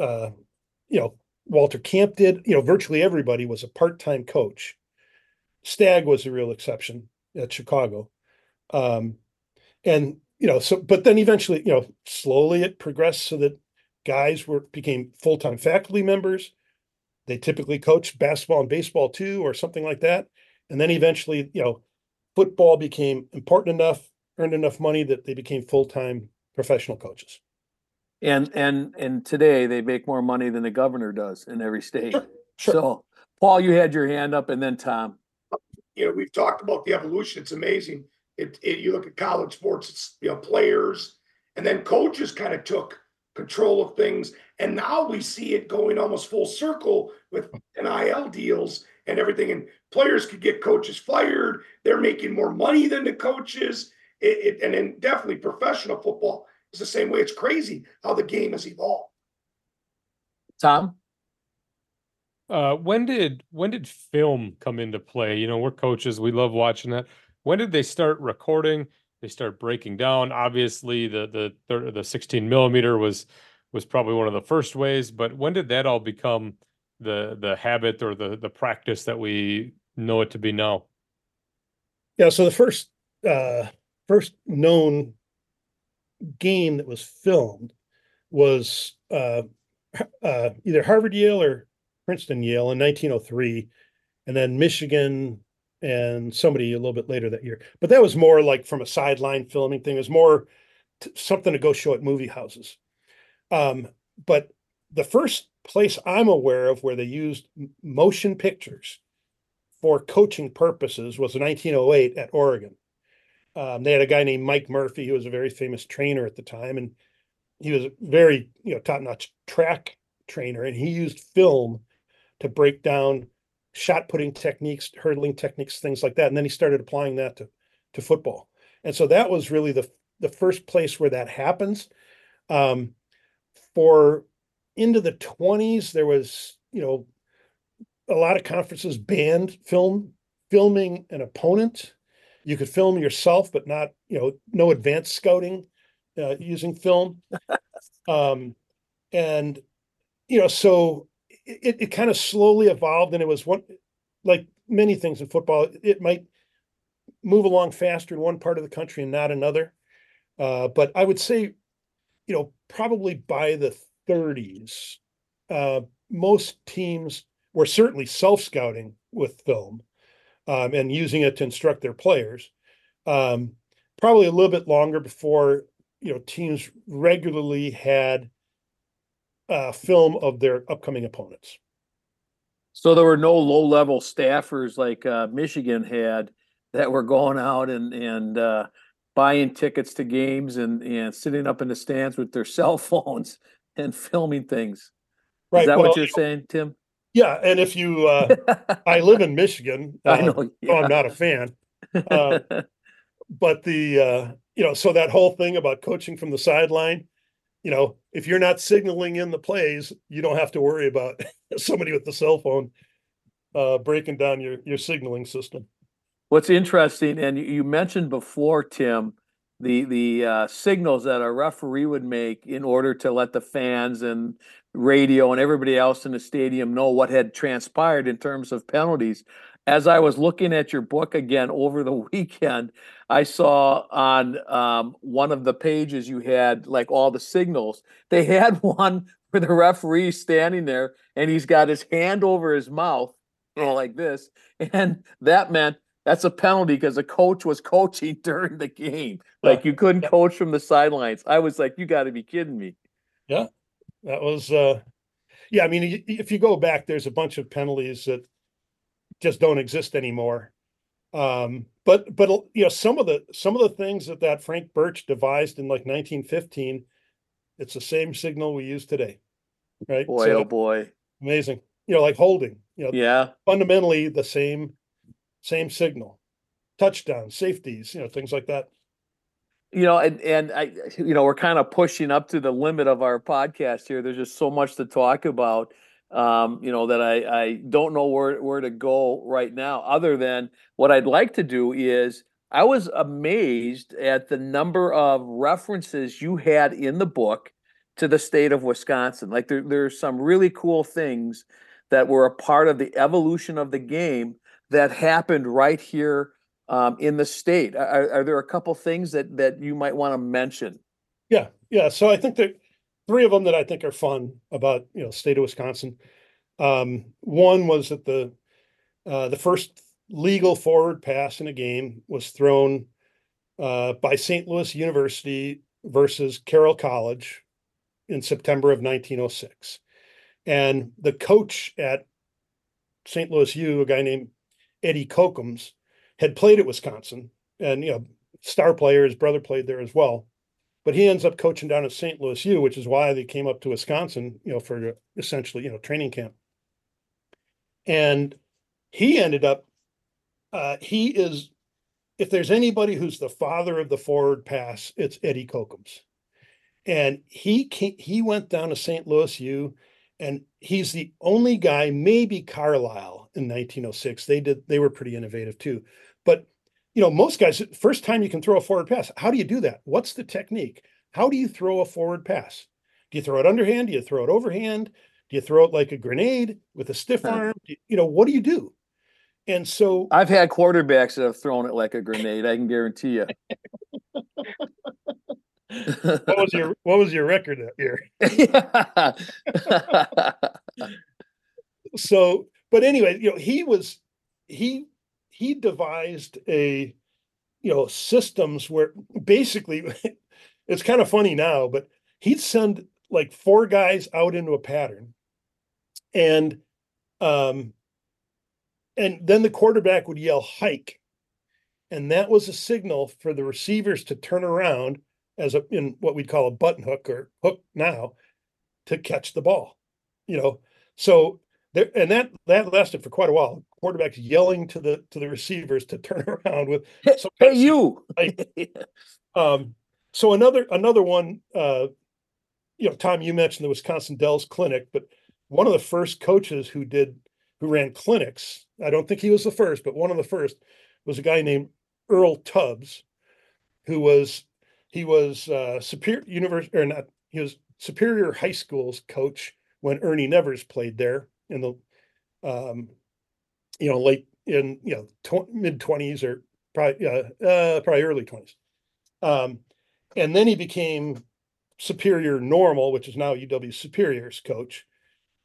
uh, you know. Walter Camp did. You know, virtually everybody was a part-time coach. Stagg was a real exception at Chicago, um, and you know. So, but then eventually, you know, slowly it progressed so that guys were became full-time faculty members. They typically coached basketball and baseball too, or something like that. And then eventually, you know, football became important enough, earned enough money that they became full-time professional coaches. And and and today they make more money than the governor does in every state. Sure, sure. So, Paul, you had your hand up, and then Tom. You know, we've talked about the evolution. It's amazing. It, it you look at college sports, it's you know, players, and then coaches kind of took control of things. And now we see it going almost full circle with NIL deals and everything. And players could get coaches fired. They're making more money than the coaches. It, it, and then definitely professional football is the same way. It's crazy how the game has evolved. Tom. Uh, when did when did film come into play? You know, we're coaches. We love watching that. When did they start recording? They start breaking down. Obviously, the the the 16 millimeter was was probably one of the first ways. But when did that all become the the habit or the the practice that we know it to be now? Yeah, so the first uh first known game that was filmed was uh, uh either Harvard Yale or Princeton Yale in 1903 and then Michigan and somebody a little bit later that year. But that was more like from a sideline filming thing. It was more t- something to go show at movie houses. Um but the first place I'm aware of where they used motion pictures for coaching purposes was 1908 at Oregon. Um, they had a guy named Mike Murphy, who was a very famous trainer at the time, and he was a very you know top-notch track trainer, and he used film to break down shot putting techniques, hurdling techniques, things like that. And then he started applying that to to football. And so that was really the the first place where that happens. Um, for into the 20s, there was, you know, a lot of conferences banned film filming an opponent. You could film yourself, but not, you know, no advanced scouting uh, using film. [LAUGHS] um, and you know, so it, it kind of slowly evolved, and it was one like many things in football. It might move along faster in one part of the country and not another. Uh, but I would say, you know, probably by the 30s, uh, most teams were certainly self scouting with film um, and using it to instruct their players. Um, probably a little bit longer before you know teams regularly had uh, film of their upcoming opponents. So there were no low-level staffers like uh, Michigan had that were going out and and uh, buying tickets to games and and sitting up in the stands with their [LAUGHS] cell phones and filming things. Right. Is that well, what you're saying, Tim? Yeah, and if you, uh, [LAUGHS] I live in Michigan. [LAUGHS] I uh, know. yeah. I'm not a fan. uh, but the uh, you know, so that whole thing about coaching from the sideline, you know, if you're not signaling in the plays, you don't have to worry about [LAUGHS] somebody with the cell phone uh, breaking down your your signaling system. What's interesting, and you- mentioned before, Tim, the the uh, signals that a referee would make in order to let the fans and radio and everybody else in the stadium know what had transpired in terms of penalties. As I was looking at your book again over the [LAUGHS] weekend, I saw on um, one of the pages you had like all the signals. They [LAUGHS] had one where the referee standing there and he's got his hand over his mouth, you know, like this. And that meant that's a penalty because the coach was coaching [LAUGHS] during the game. Like you couldn't coach from the sidelines. I was like, you got to be kidding me. Yeah, that was, uh, yeah. I mean, if you go back, there's a bunch of penalties that just don't exist anymore. Um, but but you know, some of the some of the things that that Frank Birch devised in like 1915, it's the same signal we use today, right? Boy, so, oh boy, amazing. You know, like holding. You know, yeah, fundamentally the same same signal, touchdowns, safeties, you know, things like that. You know, and and I, you know, we're kind of pushing up to the limit of our podcast here. There's just so much to talk about. Um, you know, that I I don't know where where to go right now. Other than what I'd like to do is, I was amazed at the number of references you had in the book to the state of Wisconsin. Like there, there's some really cool things that were a part of the evolution of the game that happened right here um, in the state. Are, are, there a couple things that that you might want to mention? Yeah, yeah. So I think that three of them that I think are fun about you know state of Wisconsin. Um, one was that the uh, the first legal forward pass in a game was thrown uh, by St. Louis University versus Carroll College in September of 1906. And the coach at St. Louis U, a guy named Eddie Cochems had played at Wisconsin, and you know, star player, his brother played there as well. But he ends up coaching down at St. Louis U, which is why they came up to Wisconsin, you know, for essentially, you know, training camp. And he ended up, uh, he is, if there's anybody who's the father of the forward pass, it's Eddie Cochems. And he came, he went down to St. Louis U, and he's the only guy, maybe Carlisle, in 1906. They did they were pretty innovative too. But you know, most guys first time you can throw a forward pass. How do you do that? What's the technique? How do you throw a forward pass? Do you throw it underhand? Do you throw it overhand? Do you throw it like a grenade with a stiff arm? You, you know, what do you do? And so I've had quarterbacks that have thrown it like a grenade. I can guarantee you. what was your what was your record that year? [LAUGHS] so but anyway, you know, he was he he devised a you know systems where basically [LAUGHS] it's kind of funny now, but he'd send like four guys out into a pattern and um and then the quarterback would yell hike and that was a signal for the receivers to turn around as a in what we'd call a button hook or hook now to catch the ball you know so there, and that that lasted for quite a while. Quarterbacks yelling to the to the receivers to [LAUGHS] turn around with some hey you. [LAUGHS] [LAUGHS] um, so another another one, uh, you know, Tom, you mentioned the Wisconsin Dells Clinic, but one of the first coaches who did who ran clinics, I don't think he was the first, but one of the first was a guy named Earl Tubbs, who was he was uh, Superior University or not, he was Superior High School's coach when Ernie Nevers played there in the um, you know late in you know tw- mid 20s or probably uh, uh, probably early 20s um, and then he became superior normal which is now uw superior's coach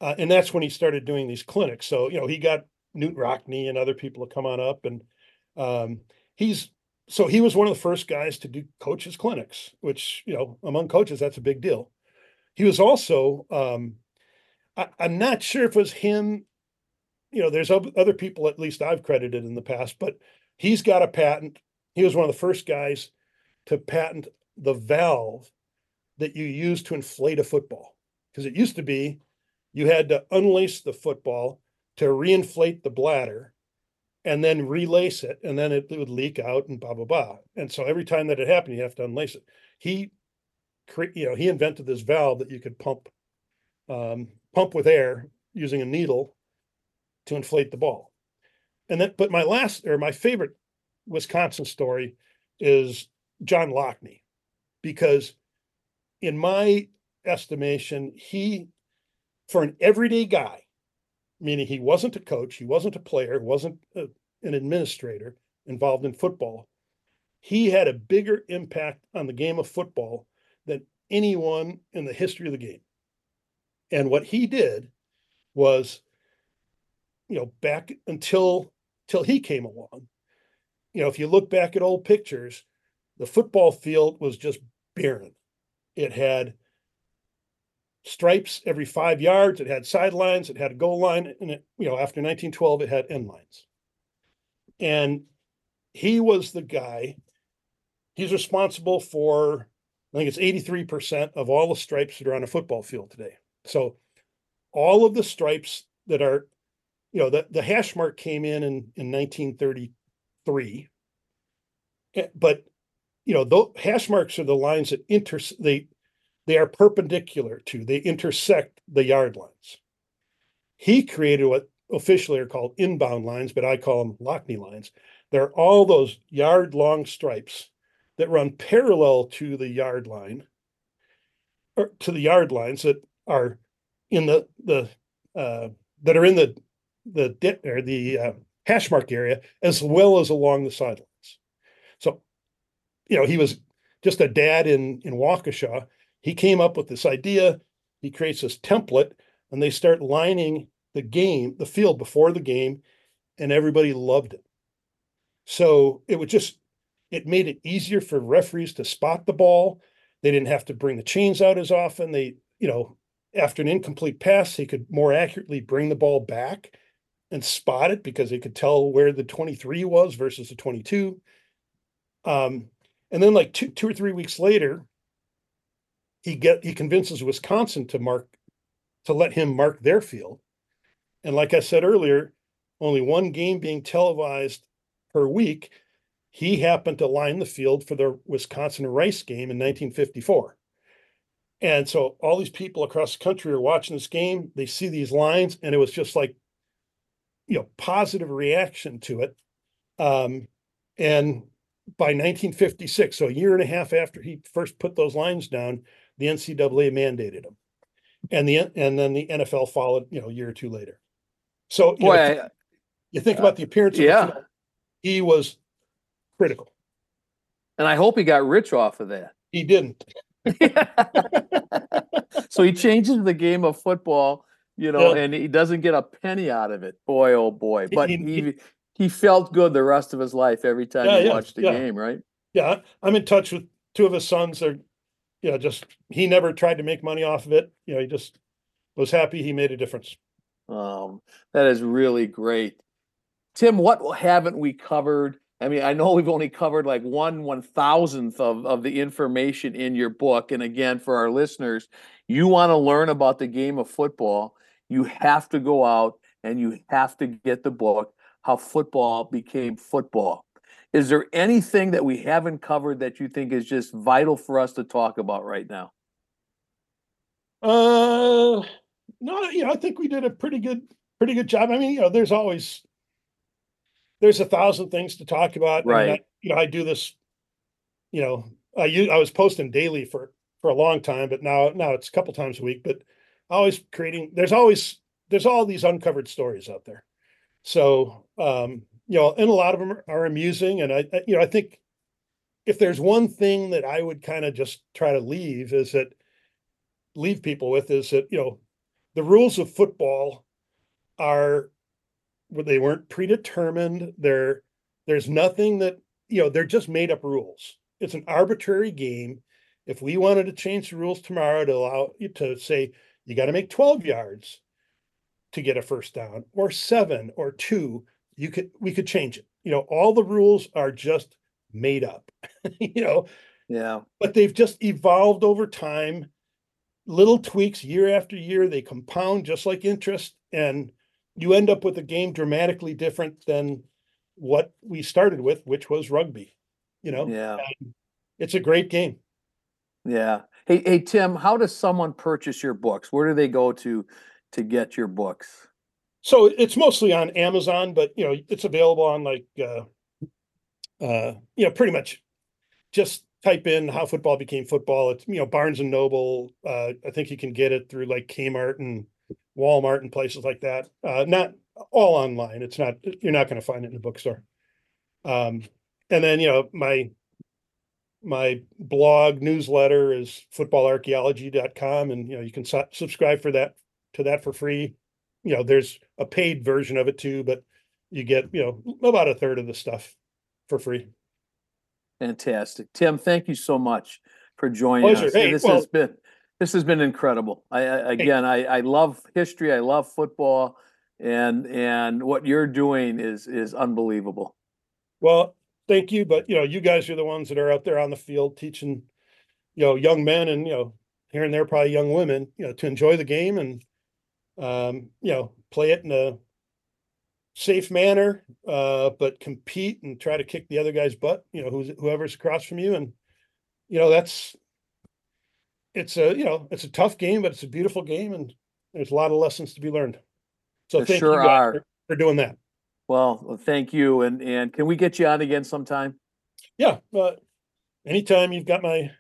uh, and that's when he started doing these clinics so you know he got Knute Rockne and other people to come on up and um, he's so he was one of the first guys to do coaches clinics which you know among coaches that's a big deal he was also um, I, am not sure if it was him. You know, there's other people at least I've credited in the past, but he's got a patent. He was one of the first guys to patent the valve that you use to inflate a football. Because it used to be you had to unlace the football to reinflate the bladder and then relace it, and then it would leak out and blah blah blah. And so every time that it happened, you have to unlace it. He, you know, he invented this valve that you could pump um, pump with air using a needle to inflate the ball. And then, but my last or my favorite Wisconsin story is John Lockney, because in my estimation, he for an everyday guy, meaning he wasn't a coach, he wasn't a player, wasn't a, an administrator involved in football, he had a bigger impact on the game of football than anyone in the history of the game. And what he did was, you know, back until till he came along, you know, if you look back at old pictures, the football field was just barren. It had stripes every five yards. It had sidelines. It had a goal line, and it, you know, after 1912, it had end lines. And he was the guy. He's responsible for, I think it's 83% of all the stripes that are on a football field today. So, all of the stripes that are, you know, the, the hash mark came in in, in 1933. Eh, but, you know, the hash marks are the lines that inter they they are perpendicular to, they intersect the yard lines. He created what officially are called inbound lines, but I call them Lockney lines. They're all those yard long stripes that run parallel to the yard line or to the yard lines that are in the the uh, that are in the the or the uh, hash mark area as well as along the sidelines. So, you know, he was just a dad in in Waukesha, he came up with this idea. He creates this template, and they start lining the game, the field before the game, and everybody loved it. So it would just it made it easier for referees to spot the ball. They didn't have to bring the chains out as often. They, you know, after an incomplete pass, they could more accurately bring the ball back and spot it because they could tell where the 23 was versus the 22. Um, and then like two, two or three weeks later, he get he convinces Wisconsin to mark to let him mark their field. And like I said earlier, only one game being televised per week, he happened to line the field for the Wisconsin Rice game in 1954. And so all these people across the country are watching this game, they see these lines, and it was just like, you know, positive reaction to it. Um, and by 1956, so a year and a half after he first put those lines down, the NCAA mandated them, and the and then the NFL followed, you know, a year or two later. So you, Boy, know, I, you think about the appearance. Of the yeah. he was critical. and I hope he got rich off of that. He didn't. [LAUGHS] [LAUGHS] so he changes the game of football, you know, Yeah. and he doesn't get a penny out of it. Boy, oh boy. But He- he he felt good the rest of his life every time Yeah, he yeah, watched the game, right? Yeah, I'm in touch with two of his sons. They're, you know, just he never tried to make money off of it. You know, he just was happy he made a difference. Um, that is really great. Tim, what haven't we covered? I mean, I know we've only covered like one one thousandth of, of the information in your book. And again, for our listeners, you want to learn about the game of football, you have to go out and you have to get the book, How Football Became Football. Is there anything that we haven't covered that you think is just vital for us to talk about right now? Uh, no, you know, I think we did a pretty good, pretty good job. I mean, you know, there's always there's a thousand things to talk about. Mean, I- Right. you know, I do this. You know, i i was posting daily for for a long time, but now now it's a couple times a week. But always creating. There's always there's all these uncovered stories out there. So um, you know, and a lot of them are, amusing. And I, you know I think if there's one thing that I would kind of just try to leave is that leave people with is that you know the rules of football are they weren't predetermined there there's nothing that you know they're just made up rules it's an arbitrary game if we wanted to change the rules tomorrow to allow you to say you got to make 12 yards to get a first down or 7 or 2 you could we could change it you know all the rules are just made up [LAUGHS] you know Yeah. but they've just evolved over time. Little tweaks year after year, they compound just like interest, and you end up with a game dramatically different than what we started with, which was rugby. You know, Yeah. it's a great game. Yeah. Hey, hey, Tim, how does someone purchase your books? Where do they go to to get your books? So it's mostly on Amazon, but you know, it's available on like uh uh you know, pretty much just type in how football became football. It's you know, Barnes and Noble. Uh I think you can get it through like Kmart and Walmart and places like that. Uh, not all online. It's not, you're not going to find it in the bookstore. Um, and then, you know, my, my blog newsletter is footballarchaeology.com and, you know, you can su- subscribe for that, to that for free. You know, there's a paid version of it too, but you get, you know, about a third of the stuff for free. Fantastic. Tim, thank you so much for joining Pleasure. us. Hey, This well- has been, this has been incredible. I, I, again, I, I love history. I love football and, and what you're doing is, is unbelievable. Well, thank you, but you know, you guys are the ones that are out there on the field teaching, you know, young men and, you know, here and there, probably young women, you know, to enjoy the game and, um, you know, play it in a safe manner, uh, but compete and try to kick the other guy's butt, you know, who's, whoever's across from you. And, you know, that's, it's a, you know, it's a tough game, but it's a beautiful game and there's a lot of lessons to be learned. So There thank sure you guys are. for- for doing that. Well, well, thank you. And, and can we get you on again sometime? Yeah, but anytime you've got my,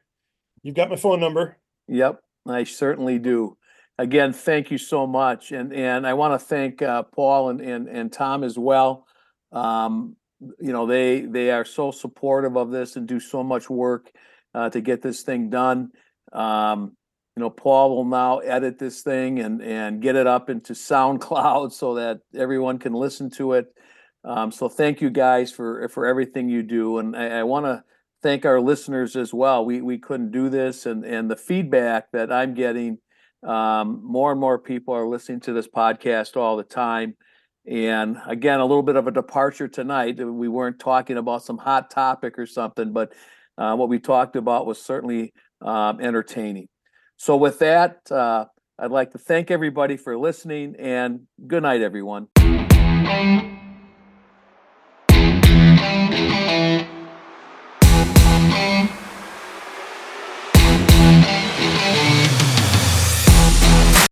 you've got my phone number. Yep, I certainly do. Again, thank you so much. And, and I want to thank, uh, Paul and, and, and Tom as well. Um, you know, they, they are so supportive of this and do so much work, uh, to get this thing done. Um, you know, Paul will now edit this thing and, and get it up into [LAUGHS] SoundCloud so that everyone can listen to it. Um, so thank you guys for, for everything you do. And I, I want to thank our listeners as well. We, we couldn't do this and, and the feedback that I'm getting, um, more and more people are listening to this podcast all the time. And again, a little bit of a departure tonight. We weren't talking about some hot topic or something, but uh, what we talked about was certainly um, entertaining. So with that, uh, I'd like to thank everybody for listening and good night, everyone.